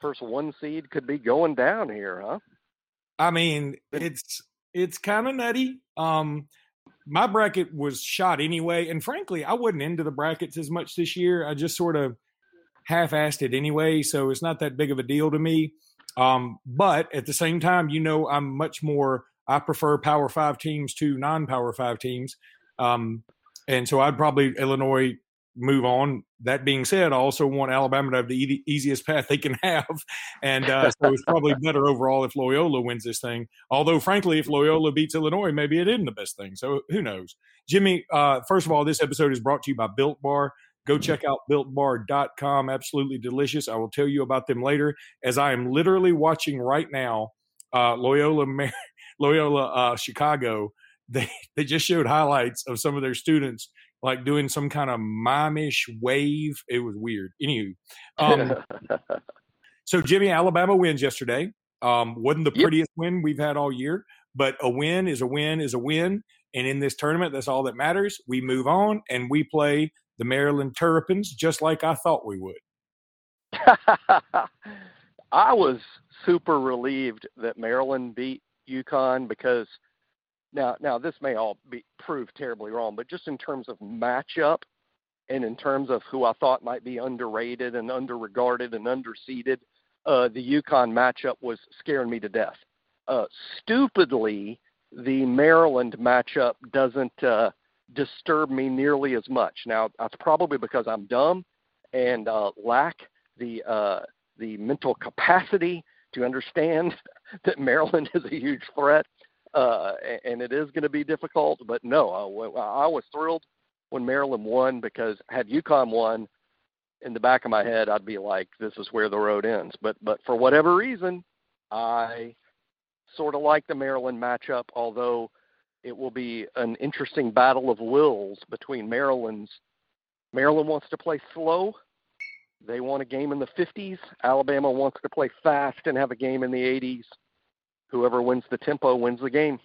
first one seed could be going down here, huh? I mean, it's it's kind of nutty. Um, my bracket was shot anyway, and frankly, I wasn't into the brackets as much this year. I just sort of half-assed it anyway, so it's not that big of a deal to me. Um, but at the same time, you know, I'm much more. I prefer Power Five teams to non-Power Five teams, um, and so I'd probably Illinois move on. That being said, I also want Alabama to have the e- easiest path they can have, and uh, so it's probably better overall if Loyola wins this thing. Although, frankly, if Loyola beats Illinois, maybe it isn't the best thing. So who knows? Jimmy, uh, first of all, this episode is brought to you by Built Bar. Go check out builtbar.com. Absolutely delicious. I will tell you about them later as I am literally watching right now uh, Loyola Loyola uh, Chicago. They they just showed highlights of some of their students like doing some kind of mimish wave. It was weird. Anywho, um, so Jimmy, Alabama wins yesterday. Um, wasn't the prettiest yep. win we've had all year, but a win is a win is a win. And in this tournament, that's all that matters. We move on and we play the Maryland Terrapins just like I thought we would. I was super relieved that Maryland beat UConn because – now, now this may all be proved terribly wrong, but just in terms of matchup and in terms of who I thought might be underrated and underregarded and underseeded, uh, the UConn matchup was scaring me to death. Uh, stupidly, the Maryland matchup doesn't uh, disturb me nearly as much. Now, that's probably because I'm dumb and uh, lack the uh, the mental capacity to understand that Maryland is a huge threat uh, and it is going to be difficult. But no, I, I was thrilled when Maryland won because had UConn won, in the back of my head, I'd be like, "This is where the road ends." But but for whatever reason, I sort of like the Maryland matchup, although it will be an interesting battle of wills between Maryland's. Maryland wants to play slow. They want a game in the 50s. Alabama wants to play fast and have a game in the 80s whoever wins the tempo wins the game.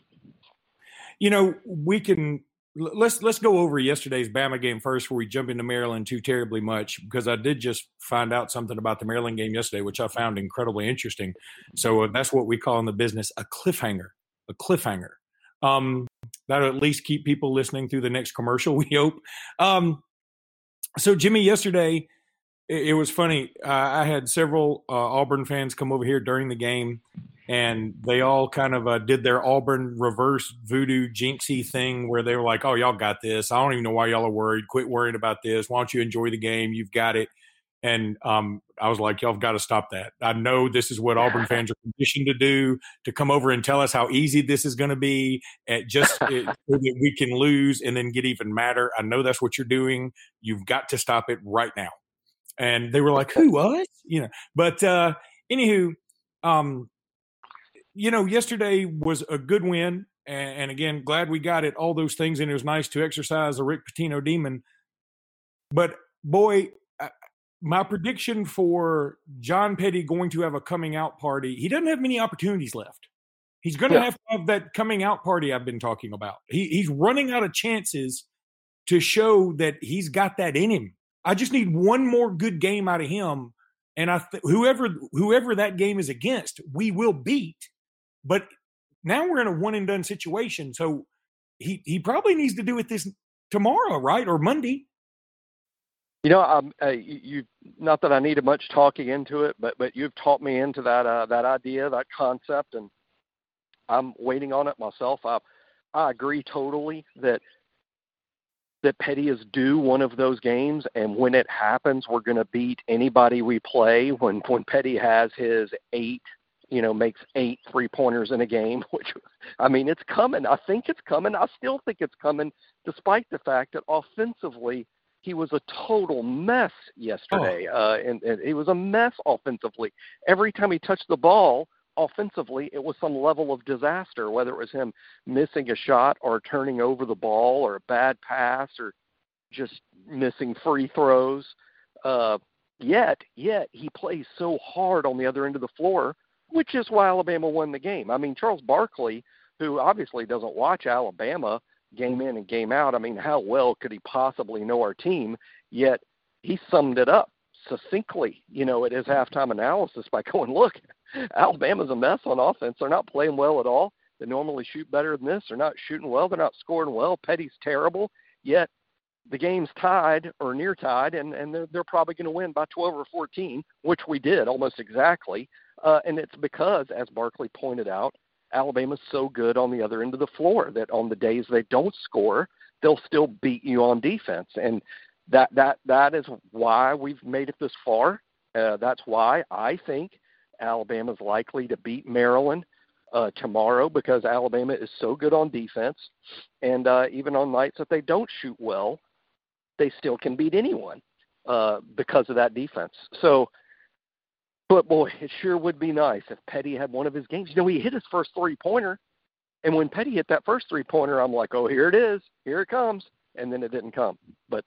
You know, we can let's let's go over yesterday's Bama game first before we jump into Maryland too terribly much because I did just find out something about the Maryland game yesterday, which I found incredibly interesting. So uh, that's what we call in the business a cliffhanger, a cliffhanger. Um, that'll at least keep people listening through the next commercial. We hope. Um, so Jimmy, yesterday it, it was funny. Uh, I had several uh, Auburn fans come over here during the game and they all kind of uh, did their Auburn reverse voodoo jinxie thing where they were like, "Oh, y'all got this. I don't even know why y'all are worried. Quit worrying about this. Why don't you enjoy the game? You've got it." And um, I was like, "Y'all have got to stop that. I know this is what Auburn fans are conditioned to do to come over and tell us how easy this is going to be, at just it, so that we can lose and then get even madder. I know that's what you're doing. You've got to stop it right now." And they were like, "Who was?" You know, but uh, anywho. Um, you know, yesterday was a good win. And, and, again, glad we got it, all those things. And it was nice to exercise the Rick Pitino demon. But boy, my prediction for John Petty going to have a coming out party, he doesn't have many opportunities left. He's going to yeah. have to have that coming out party I've been talking about. He, he's running out of chances to show that he's got that in him. I just need one more good game out of him, and I th- whoever whoever that game is against, we will beat. But now we're in a one and done situation. So he he probably needs to do it this tomorrow, right, or Monday. You know, um, uh, you not that I needed much talking into it, but but you've taught me into that uh, that idea, that concept, and I'm waiting on it myself. I I agree totally that that Petty is due one of those games, and when it happens, we're going to beat anybody we play. When when Petty has his eight you know, makes eight three pointers in a game, which I mean, it's coming. I think it's coming. I still think it's coming, despite the fact that offensively he was a total mess yesterday. Oh. Uh, and, and he was a mess offensively. Every time he touched the ball, offensively, it was some level of disaster, whether it was him missing a shot or turning over the ball or a bad pass or just missing free throws. Uh, yet, yet he plays so hard on the other end of the floor, which is why Alabama won the game. I mean, Charles Barkley, who obviously doesn't watch Alabama game in and game out. I mean, how well could he possibly know our team? Yet he summed it up succinctly, you know, at his halftime analysis by going, look, Alabama's a mess on offense. They're not playing well at all. They normally shoot better than this. They're not shooting well. They're not scoring well. Petty's terrible. Yet the game's tied or near tied, and, and they're, they're probably going to win by 12 or 14, which we did almost exactly. Uh, and it's because, as Barkley pointed out, Alabama's so good on the other end of the floor that on the days they don't score, they'll still beat you on defense. And that that that is why we've made it this far. Uh, that's why I think Alabama's likely to beat Maryland uh, tomorrow because Alabama is so good on defense, and uh, even on nights that they don't shoot well, they still can beat anyone uh, because of that defense. So, but boy, it sure would be nice if Petty had one of his games. You know, he hit his first three pointer, and when Petty hit that first three pointer, I'm like, oh, here it is, here it comes, and then it didn't come. But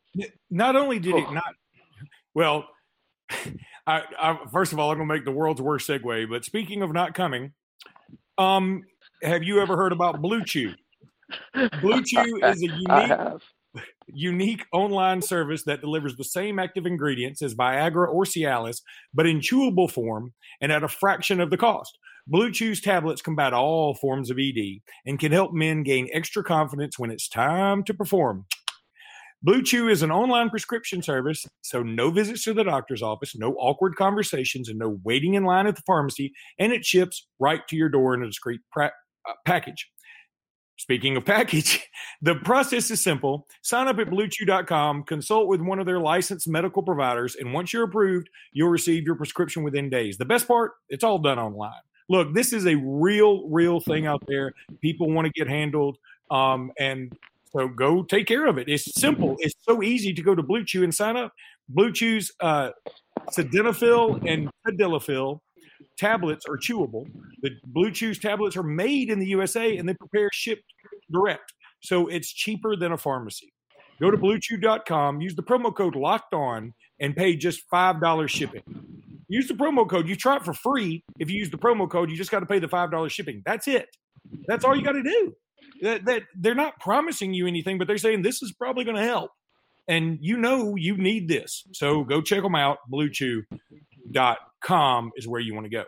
not only did oh. it not, well. I, I, first of all, I'm going to make the world's worst segue. But speaking of not coming, um, have you ever heard about Blue Chew? Blue Chew is a unique unique online service that delivers the same active ingredients as Viagra or Cialis, but in chewable form and at a fraction of the cost. Blue Chew's tablets combat all forms of ED and can help men gain extra confidence when it's time to perform. Blue Chew is an online prescription service, so no visits to the doctor's office, no awkward conversations, and no waiting in line at the pharmacy, and it ships right to your door in a discreet pra- uh, package. Speaking of package, the process is simple. Sign up at bluechew.com, consult with one of their licensed medical providers, and once you're approved, you'll receive your prescription within days. The best part, it's all done online. Look, this is a real, real thing out there. People want to get handled. Um, and so go take care of it. It's simple. It's so easy to go to Blue Chew and sign up. Blue Chew's uh, sildenafil and tadalafil tablets are chewable. The Blue Chew's tablets are made in the USA and they prepare shipped direct. So it's cheaper than a pharmacy. Go to bluechew.com, use the promo code locked on, and pay just $5 shipping. Use the promo code. You try it for free. If you use the promo code, you just got to pay the $5 shipping. That's it. That's all you got to do that, that they're not promising you anything, but they're saying this is probably going to help. And you know you need this. So go check them out. Bluechew.com is where you want to go.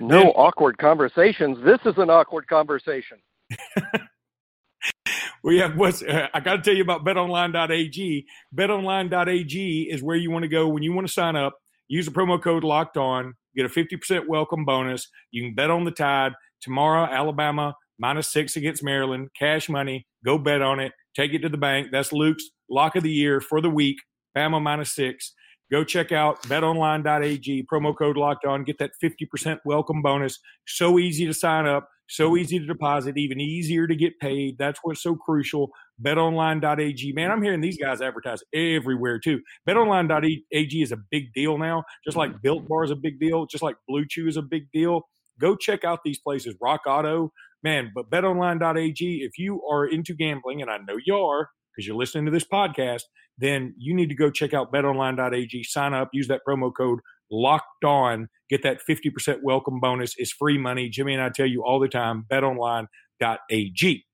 No then, awkward conversations. This is an awkward conversation. we have what's uh, I got to tell you about betonline.ag. Betonline.ag is where you want to go when you want to sign up. Use the promo code locked on, get a 50% welcome bonus. You can bet on the tide. Tomorrow, Alabama minus six against Maryland, cash money. Go bet on it. Take it to the bank. That's Luke's lock of the year for the week. Bama minus six. Go check out betonline.ag, promo code locked on. Get that 50% welcome bonus. So easy to sign up, so easy to deposit, even easier to get paid. That's what's so crucial. BetOnline.ag. Man, I'm hearing these guys advertise everywhere too. BetOnline.ag is a big deal now, just like Built Bar is a big deal, just like Blue Chew is a big deal. Go check out these places. Rock Auto, man, but betonline.ag, if you are into gambling, and I know you are because you're listening to this podcast, then you need to go check out betonline.ag, sign up, use that promo code locked on, get that 50% welcome bonus. It's free money. Jimmy and I tell you all the time, betonline.ag.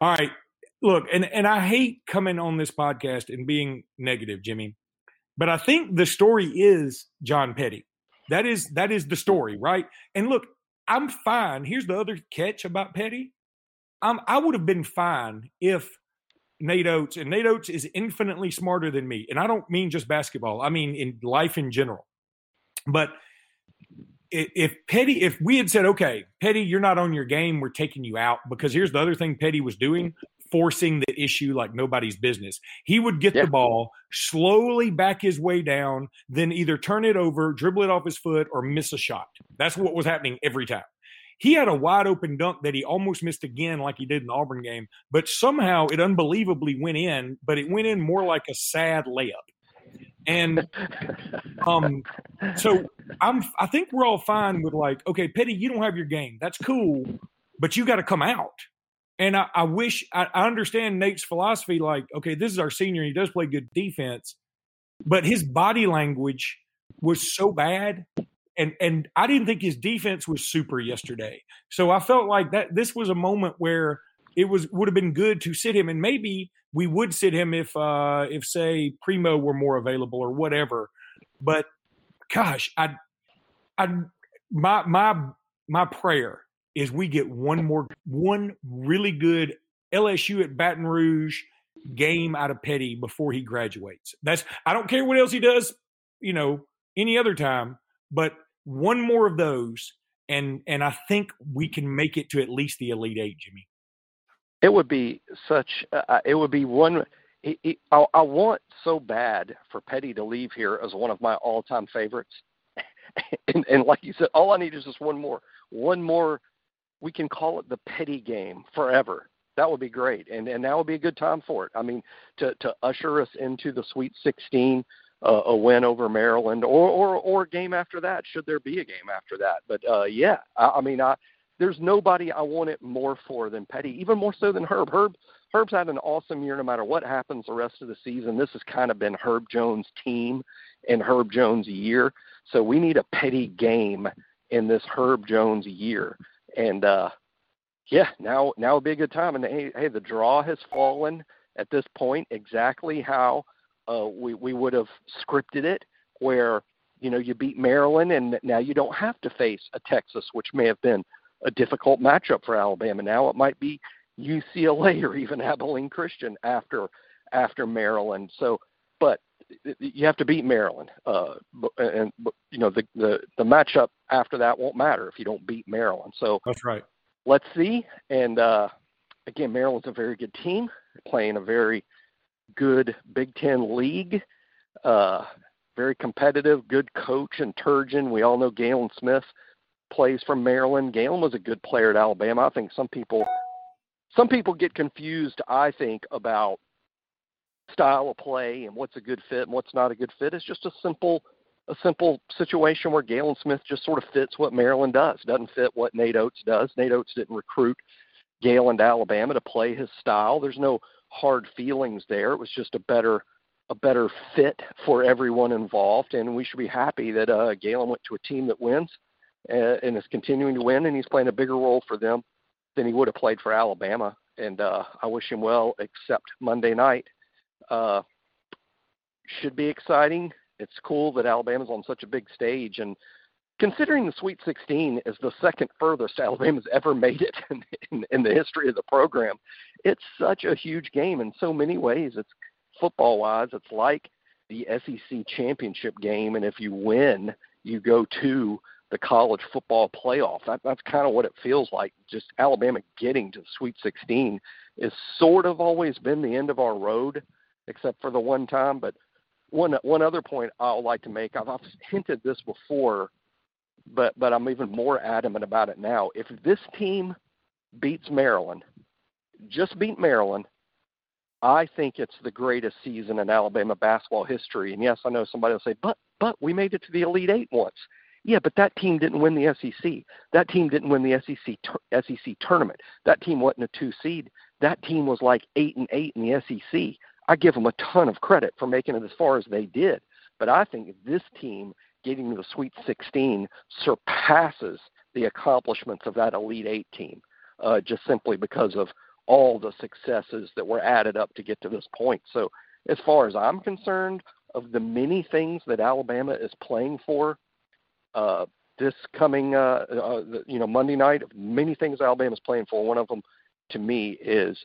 All right. Look, and, and I hate coming on this podcast and being negative, Jimmy, but I think the story is John Petty. That is that is the story, right? And look, I'm fine. Here's the other catch about Petty. I'm, I would have been fine if Nate Oats, and Nate Oats is infinitely smarter than me. And I don't mean just basketball, I mean in life in general. But if Petty, if we had said, okay, Petty, you're not on your game, we're taking you out, because here's the other thing Petty was doing forcing the issue like nobody's business. He would get yeah. the ball, slowly back his way down, then either turn it over, dribble it off his foot, or miss a shot. That's what was happening every time. He had a wide open dunk that he almost missed again, like he did in the Auburn game, but somehow it unbelievably went in, but it went in more like a sad layup. And um, so I'm I think we're all fine with like, okay, Petty, you don't have your game. That's cool, but you got to come out. And I, I wish I, I understand Nate's philosophy, like, okay, this is our senior, he does play good defense, but his body language was so bad. And and I didn't think his defense was super yesterday. So I felt like that this was a moment where it was would have been good to sit him and maybe we would sit him if uh if say Primo were more available or whatever. But gosh, I I my my my prayer is we get one more one really good LSU at Baton Rouge game out of Petty before he graduates. That's I don't care what else he does, you know, any other time, but one more of those and and I think we can make it to at least the Elite 8, Jimmy it would be such uh, uh it would be one it, it, I, I want so bad for Petty to leave here as one of my all-time favorites, and, and like you said, all I need is just one more, one more. We can call it the Petty game forever. That would be great, and and that would be a good time for it. I mean, to to usher us into the Sweet 16, uh, a win over Maryland, or or or a game after that, should there be a game after that. But uh, yeah, I, I mean, I there's nobody I want it more for than Petty, even more so than Herb. Herb Herb's had an awesome year no matter what happens the rest of the season. This has kind of been Herb Jones' team and Herb Jones' year. So we need a Petty game in this Herb Jones year. And uh yeah, now now would be a good time. And hey, hey, the draw has fallen at this point exactly how uh, we we would have scripted it, where you know you beat Maryland and now you don't have to face a Texas, which may have been a difficult matchup for Alabama. Now it might be UCLA or even Abilene Christian after after Maryland. So, but you have to beat Maryland, uh, and you know the the the matchup after that won't matter if you don't beat Maryland. So that's right. Let's see. And uh, again, Maryland's a very good team, playing a very good Big Ten league. Uh, very competitive, good coach and Turgeon. We all know Galin Smith plays from Maryland. Galin was a good player at Alabama. I think some people some people get confused, I think, about style of play and what's a good fit and what's not a good fit. It's just a simple a simple situation where Galin Smith just sort of fits what Maryland does. Doesn't fit what Nate Oats does. Nate Oats didn't recruit Galin to Alabama to play his style. There's no hard feelings there. It was just a better a better fit for everyone involved, and we should be happy that uh, Galin went to a team that wins and, and is continuing to win, and he's playing a bigger role for them than he would have played for Alabama. And uh, I wish him well, except Monday night. Uh, should be exciting. It's cool that Alabama's on such a big stage, and considering the Sweet 16 is the second furthest Alabama's ever made it in, in, in the history of the program, it's such a huge game in so many ways. It's football wise, it's like the SEC championship game, and if you win, you go to the college football playoff. That, that's kind of what it feels like. Just Alabama getting to the Sweet 16 is sort of always been the end of our road, except for the one time. But one one other point I'd like to make, I've, I've hinted this before, but but I'm even more adamant about it now. If this team beats Maryland, just beat Maryland, I think it's the greatest season in Alabama basketball history. And yes, I know somebody will say, but but we made it to the Elite Eight once. Yeah, but that team didn't win the SEC. That team didn't win the SEC SEC tournament. That team wasn't a two seed. That team was like eight and eight in the SEC. I give them a ton of credit for making it as far as they did. But I think this team getting to the Sweet 16 surpasses the accomplishments of that Elite Eight team, uh, just simply because of all the successes that were added up to get to this point. So, as far as I'm concerned, of the many things that Alabama is playing for uh, this coming, uh, uh, you know, Monday night. Many things Alabama is playing for. One of them, to me, is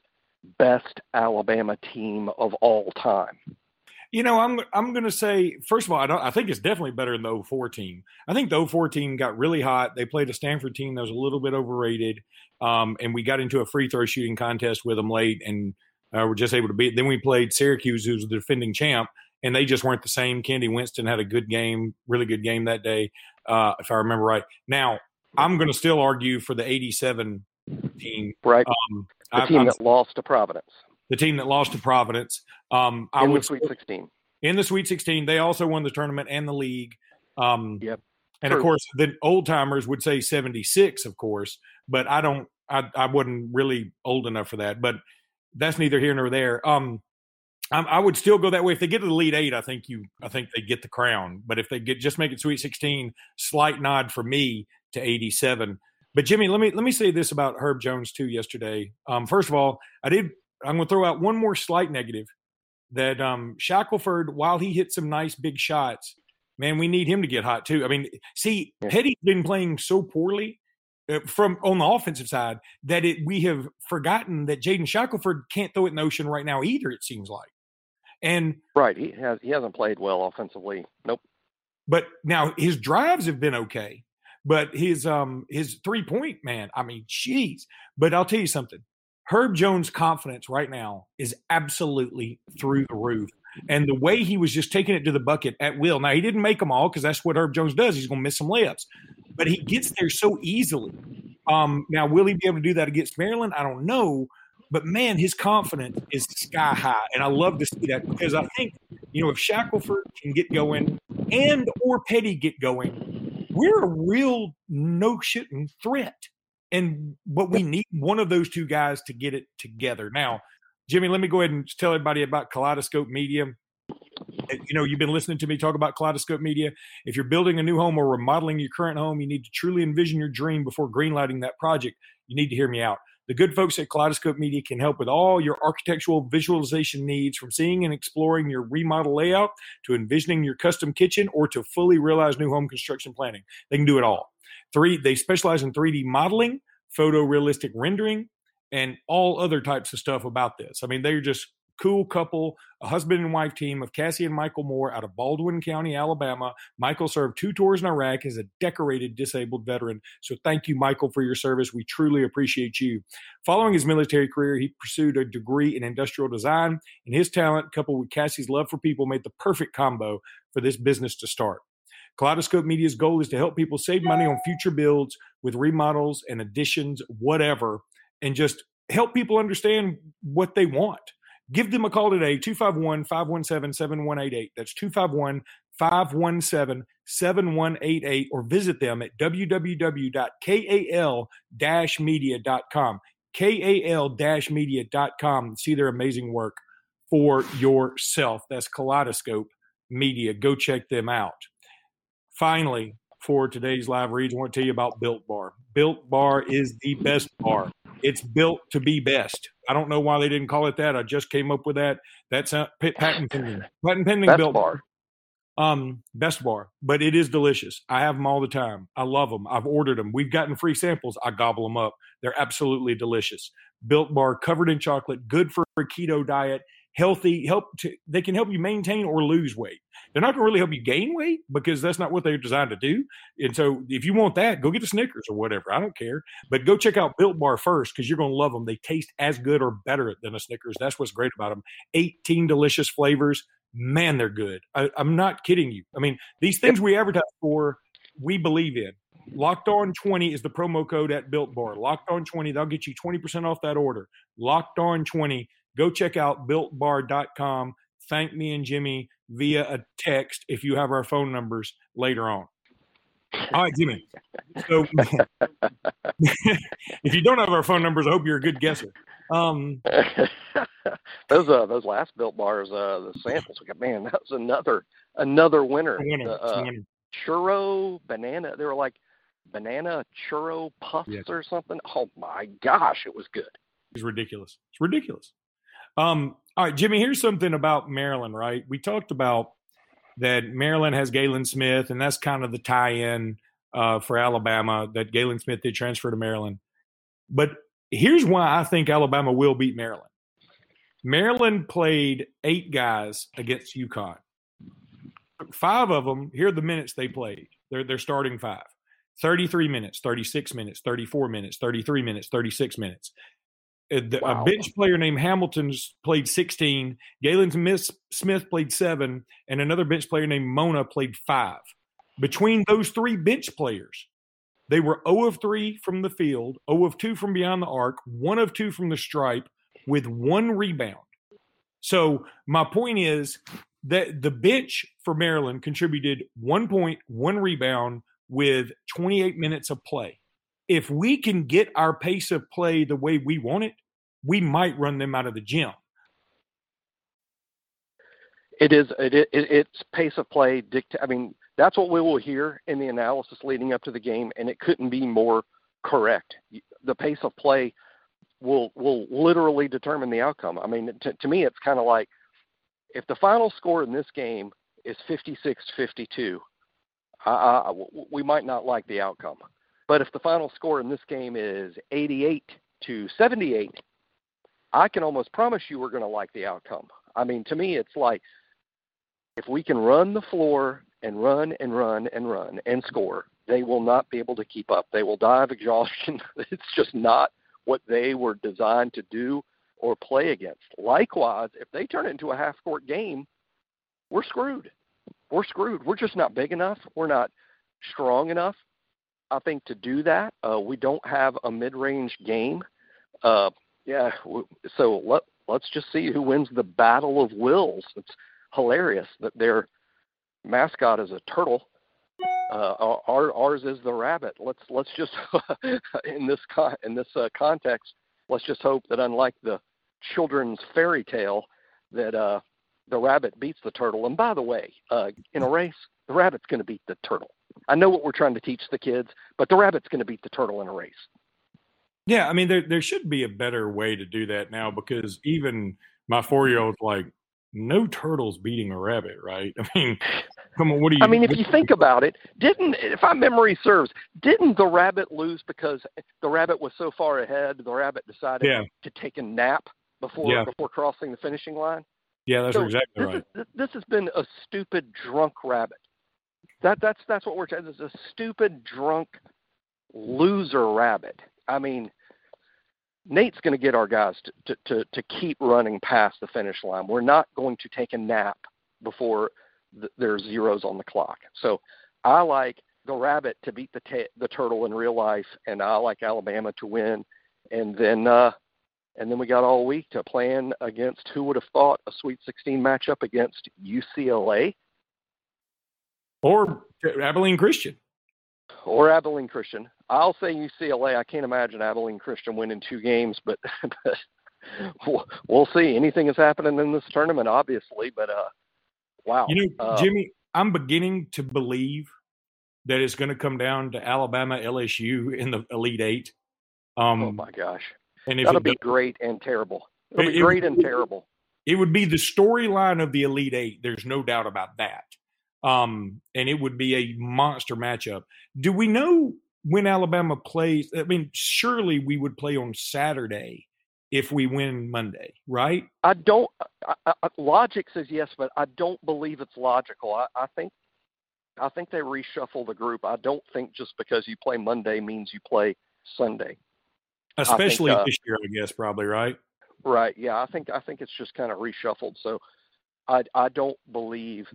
best Alabama team of all time. You know, I'm I'm going to say first of all, I, don't, I think it's definitely better than the 04 team. I think the 04 team got really hot. They played a Stanford team that was a little bit overrated, um, and we got into a free throw shooting contest with them late, and uh, we're just able to beat. Then we played Syracuse, who's the defending champ, and they just weren't the same. Kennedy Winston had a good game, really good game that day uh, if I remember right. Now, I'm going to still argue for the 87 team. Right. Um, the team I'm, that lost to Providence. The team that lost to Providence. Um, I In would, the Sweet 16. in the Sweet 16. They also won the tournament and the league. Um, Yep. And True. of course, the old timers would say 76, of course, but I don't, I, I wasn't really old enough for that. But that's neither here nor there. Um, I, I would still go that way. If they get to the lead eight, I think you, I think they get the crown. But if they get just make it Sweet 16, slight nod for me to 87. But Jimmy, let me let me say this about Herb Jones too. Yesterday, um, first of all, I did. I'm going to throw out one more slight negative that um, Shackelford, while he hit some nice big shots, man, we need him to get hot too. I mean, see, Yeah. Petty's been playing so poorly uh, from on the offensive side that it we have forgotten that Jaden Shackelford can't throw it in the ocean right now either. It seems like, and Right. He has he hasn't played well offensively. Nope. but now his drives have been okay, but his um his three point man, I mean, jeez. But I'll tell you something. Herb Jones' confidence right now is absolutely through the roof. And the way he was just taking it to the bucket at will. Now he didn't make them all because that's what Herb Jones does. He's going to miss some layups, but he gets there so easily. Um, now will he be able to do that against Maryland? I don't know. But man, his confidence is sky high, and I love to see that because I think you know if Shackelford can get going and or Petty get going, we're a real no shitting threat. And but we need one of those two guys to get it together. Now, Jimmy, let me go ahead and tell everybody about Kaleidoscope Media. Uh, You know, you've been listening to me talk about Kaleidoscope Media. If you're building a new home or remodeling your current home, you need to truly envision your dream before greenlighting that project. You need to hear me out. The good folks at Kaleidoscope Media can help with all your architectural visualization needs from seeing and exploring your remodel layout to envisioning your custom kitchen or to fully realize new home construction planning. They can do it all. Three, they specialize in 3D modeling, photorealistic rendering, and all other types of stuff about this. I mean, they're just cool couple, a husband and wife team of Cassie and Michael Moore out of Baldwin County, Alabama. Michael served two tours in Iraq as a decorated disabled veteran. So thank you, Michael, for your service. We truly appreciate you. Following his military career, he pursued a degree in industrial design, and his talent, coupled with Cassie's love for people, made the perfect combo for this business to start. Kaleidoscope Media's goal is to help people save money on future builds with remodels and additions, whatever, and just help people understand what they want. Give them a call today, 251 517 7188. That's 251 517 7188, or visit them at www.kal media.com. kal media.com. See their amazing work for yourself. That's Kaleidoscope Media. Go check them out. Finally, for today's live reads, I want to tell you about Built Bar. Built Bar is the best bar. It's built to be best. I don't know why they didn't call it that. I just came up with that. That's a patent pending. Patent pending. Best Built bar. Um, best bar, but it is delicious. I have them all the time. I love them. I've ordered them. We've gotten free samples. I gobble them up. They're absolutely delicious. Built Bar, covered in chocolate, good for a keto diet, healthy. Help to they can help you maintain or lose weight. They're not going to really help you gain weight because that's not what they're designed to do. And so, if you want that, go get a Snickers or whatever. I don't care, but go check out Built Bar first because you're going to love them. They taste as good or better than a Snickers. That's what's great about them. 18 delicious flavors. Man, they're good. I, I'm not kidding you. I mean, these things we advertise for, we believe in. Locked on 20 is the promo code at Built Bar. Locked on 20, they'll get you 20% off that order. Locked on 20. Go check out builtbar.com. Thank me and Jimmy via a text if you have our phone numbers later on. All right, Jimmy. So if you don't have our phone numbers, I hope you're a good guesser. Um, those uh those last built bars, uh the samples, man, that was another another winner. winner, The, uh, winner. churro banana. They were like banana churro puffs Yes. or something. Oh my gosh, it was good. It's ridiculous. It's ridiculous. Um, all right, Jimmy, here's something about Maryland, right? We talked about that Maryland has Galin Smith, and that's kind of the tie in uh, for Alabama that Galin Smith did transfer to Maryland. But here's why I think Alabama will beat Maryland. Maryland played eight guys against UConn. Five of them, here are the minutes they played. They're, they're starting five 33 minutes, 36 minutes, 34 minutes, 33 minutes, 36 minutes. Uh, Wow. A bench player named Hamilton's played 16. Galin Smith, Smith played seven, and another bench player named Mona played five. Between those three bench players, they were 0 of 3 from the field, 0 of 2 from beyond the arc, 1 of 2 from the stripe with one rebound. So, my point is that the bench for Maryland contributed one point, one rebound with 28 minutes of play. If we can get our pace of play the way we want it, we might run them out of the gym. It is it, it it's pace of play dictate. I mean, that's what we will hear in the analysis leading up to the game, and it couldn't be more correct. The pace of play will will literally determine the outcome. I mean, to, to me, it's kind of like if the final score in this game is 56-52, uh, we might not like the outcome. But if the final score in this game is 88 to 78, I can almost promise you we're going to like the outcome. I mean, to me, it's like if we can run the floor and run and run and run and score, they will not be able to keep up. They will die of exhaustion. it's just not what they were designed to do or play against. Likewise, if they turn it into a half court game, we're screwed. We're screwed. We're just not big enough. We're not strong enough. I think to do that, uh, we don't have a mid-range game. Uh, yeah, so let let's just see who wins the battle of wills. It's hilarious that their mascot is a turtle. Uh, our, ours is the rabbit. Let's let's just in this con- in this uh, context, let's just hope that unlike the children's fairy tale, that uh, the rabbit beats the turtle. And by the way, uh, in a race, the rabbit's going to beat the turtle. I know what we're trying to teach the kids, but the rabbit's going to beat the turtle in a race. Yeah, I mean, there there should be a better way to do that now because even my four year old's like, no turtles beating a rabbit, right? I mean, come on, what do you? I mean, if you think about it, didn't if my memory serves, didn't the rabbit lose because the rabbit was so far ahead? The rabbit decided yeah. to take a nap before yeah. before crossing the finishing line. Yeah, that's so exactly this right. Is, this has been a stupid drunk rabbit. That that's that's what we're is a stupid drunk loser rabbit. I mean, Nate's going to get our guys to, to, to, keep running past the finish line. We're not going to take a nap before th- there's zeros on the clock. So I like the rabbit to beat the ta- the turtle in real life, and I like Alabama to win. And then uh, and then we got all week to plan against who would have thought a Sweet 16 matchup against UCLA or Abilene Christian or Abilene Christian. I'll say UCLA. I can't imagine Abilene Christian winning two games, but, but we'll see. Anything is happening in this tournament, obviously. But uh, wow, you know, uh, Jimmy, I'm beginning to believe that it's going to come down to Alabama, LSU in the Elite Eight. Um, oh my gosh, and that'll be great and terrible. It'll it, be great it, and terrible. It would be the storyline of the Elite Eight. There's no doubt about that. Um, and it would be a monster matchup. Do we know when Alabama plays? I mean, surely we would play on Saturday if we win Monday, right? I don't. I, I, logic says yes, but I don't believe it's logical. I, I think I think they reshuffle the group. I don't think just because you play Monday means you play Sunday. Especially think, uh, this year, I guess, probably right. Right. Yeah. I think I think it's just kind of reshuffled. So I I don't believe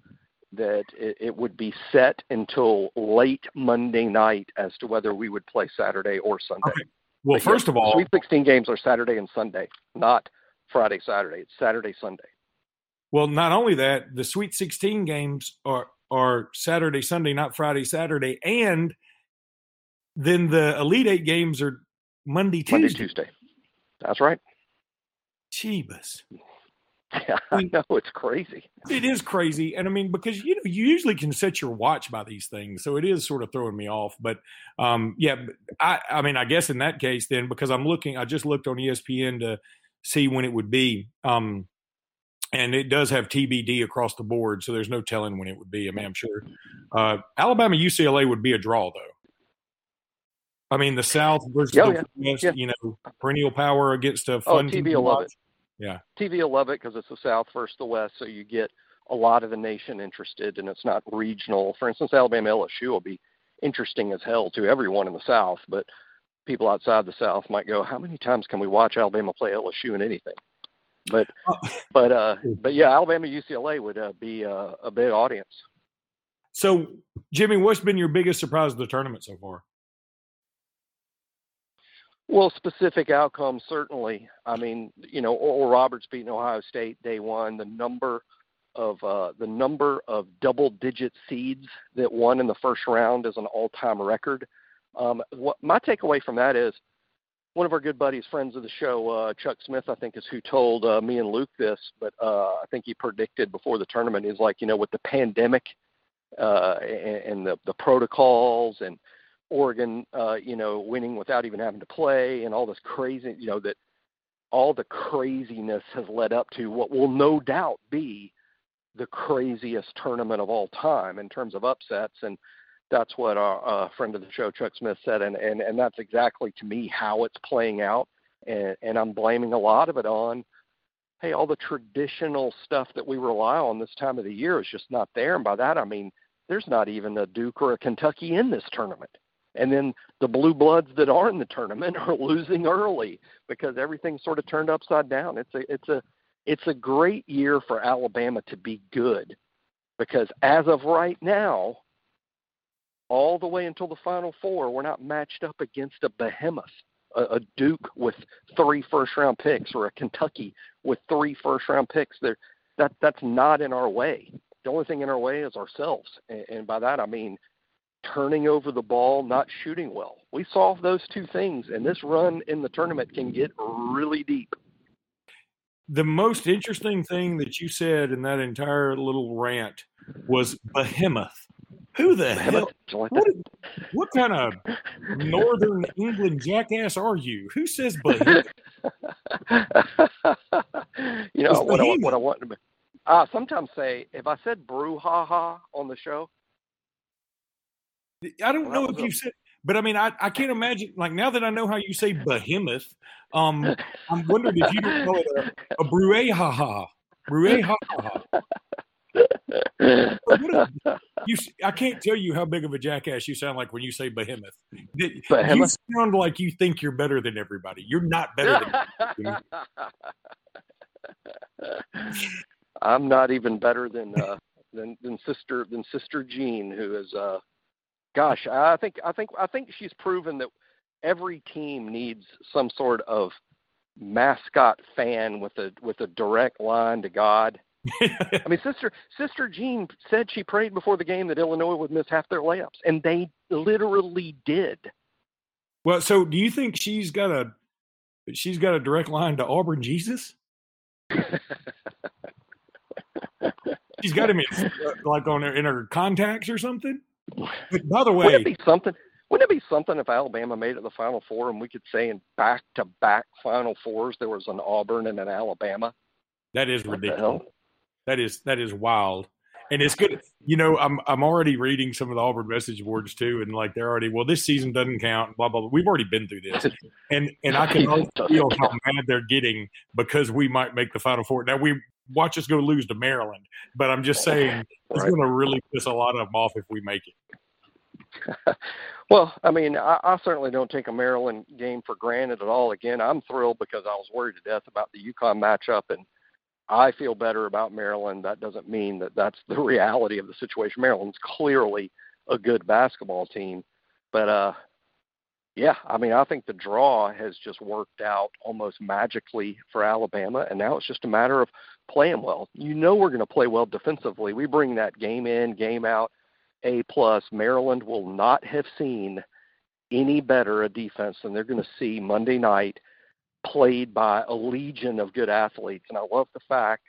that it, it, would be set until late Monday night as to whether we would play Saturday or Sunday. Okay. Well, but first of all, Sweet 16 games are Saturday and Sunday, not Friday, Saturday. It's Saturday, Sunday. Well, not only that, the Sweet 16 games are are Saturday, Sunday, not Friday, Saturday, and then the Elite Eight games are Monday, Tuesday. Monday, Tuesday. That's right. Jeebus. Yeah, I know it's crazy. It is crazy, and I mean because you know you usually can set your watch by these things, so it is sort of throwing me off. But um, yeah, I I mean I guess in that case then because I'm looking, I just looked on ESPN to see when it would be, um, and it does have TBD across the board, so there's no telling when it would be. I mean I'm sure uh, Alabama UCLA would be a draw though. I mean, the South versus oh, the yeah. West, yeah. you know, perennial power against a oh, fun oh, TV will love it. Yeah. TV will love it because it's the South versus the West, so you get a lot of the nation interested, and it's not regional. For instance, Alabama LSU will be interesting as hell to everyone in the South, but people outside the South might go, "How many times can we watch Alabama play LSU in anything?" But, oh. but, uh, but yeah, Alabama UCLA would uh, be uh, a big audience. So, Jimmy, what's been your biggest surprise of the tournament so far? Well, specific outcomes certainly. I mean, you know, Oral Roberts beating Ohio State day one. The number of uh, the number of double-digit seeds that won in the first round is an all-time record. Um, what my takeaway from that is one of our good buddies, friends of the show, uh, Chuck Smith, I think is who told uh, me and Luke this, but uh, I think he predicted before the tournament is like you know with the pandemic uh, and, and the the protocols and Oregon, uh, you know, winning without even having to play and all this crazy, you know, that all the craziness has led up to what will no doubt be the craziest tournament of all time in terms of upsets. And that's what our uh, friend of the show Chuck Smith said. And, and and that's exactly to me how it's playing out. And and I'm blaming a lot of it on hey all the traditional stuff that we rely on this time of the year is just not there. And by that I mean there's not even a Duke or a Kentucky in this tournament and then the blue bloods that are in the tournament are losing early because everything's sort of turned upside down it's a it's a it's a great year for Alabama to be good because as of right now, all the way until the Final Four, we're not matched up against a behemoth, a, a Duke with three first round picks or a Kentucky with three first round picks. There, that that's not in our way. The only thing in our way is ourselves, and, and by that I mean turning over the ball, not shooting well. We solve those two things, and this run in the tournament can get really deep the most interesting thing that you said in that entire little rant was behemoth. Who the hell? What, what, kind of northern England jackass are you? Who says behemoth? you know what I, what I want to be. I sometimes say if I said brouhaha on the show. I don't know if you said but I mean, I, I can't imagine like now that I know how you say behemoth, um, I'm wondering if you don't call it a, a brouhaha, brouhaha. you, I can't tell you how big of a jackass you sound like when you say behemoth. behemoth? You sound like you think you're better than everybody. You're not better than. I'm not even better than uh, than than sister than sister Jean, who is uh, gosh, I think I think I think she's proven that every team needs some sort of mascot fan with a with a direct line to God. I mean, sister sister Jean said she prayed before the game that Illinois would miss half their layups, and they literally did. Well, so do you think she's got a she's got a direct line to Auburn Jesus? she's got him in, like on her in her contacts or something. By the way, wouldn't it be something? Wouldn't it be something if Alabama made it the Final Four and we could say in back-to-back Final Fours there was an Auburn and an Alabama? That is what ridiculous. That is that is wild, and it's good. You know, I'm I'm already reading some of the Auburn message boards too, and like they're already well, this season doesn't count. Blah blah. blah. We've already been through this, and and I can feel how mad they're getting because we might make the Final Four. Now we watch us go lose to Maryland. But I'm just saying it's right. going to really piss a lot of them off if we make it. well, I mean, I, I certainly don't take a Maryland game for granted at all. Again, I'm thrilled because I was worried to death about the UConn matchup, and I feel better about Maryland. That doesn't mean that that's the reality of the situation. Maryland's clearly a good basketball team, but uh, yeah, I mean, I think the draw has just worked out almost magically for Alabama, and now it's just a matter of playing well. You know, we're going to play well defensively. We bring that game in, game out, A plus. Maryland will not have seen any better a defense than they're going to see Monday night, played by a legion of good athletes. And I love the fact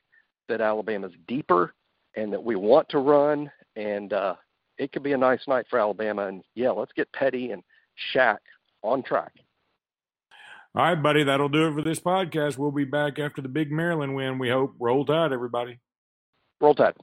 that Alabama's deeper and that we want to run, and uh, it could be a nice night for Alabama. And yeah, let's get Petty and Shaq on track. All right, buddy, that'll do it for this podcast. We'll be back after the big Maryland win, we hope. Roll Tide, everybody. Roll Tide.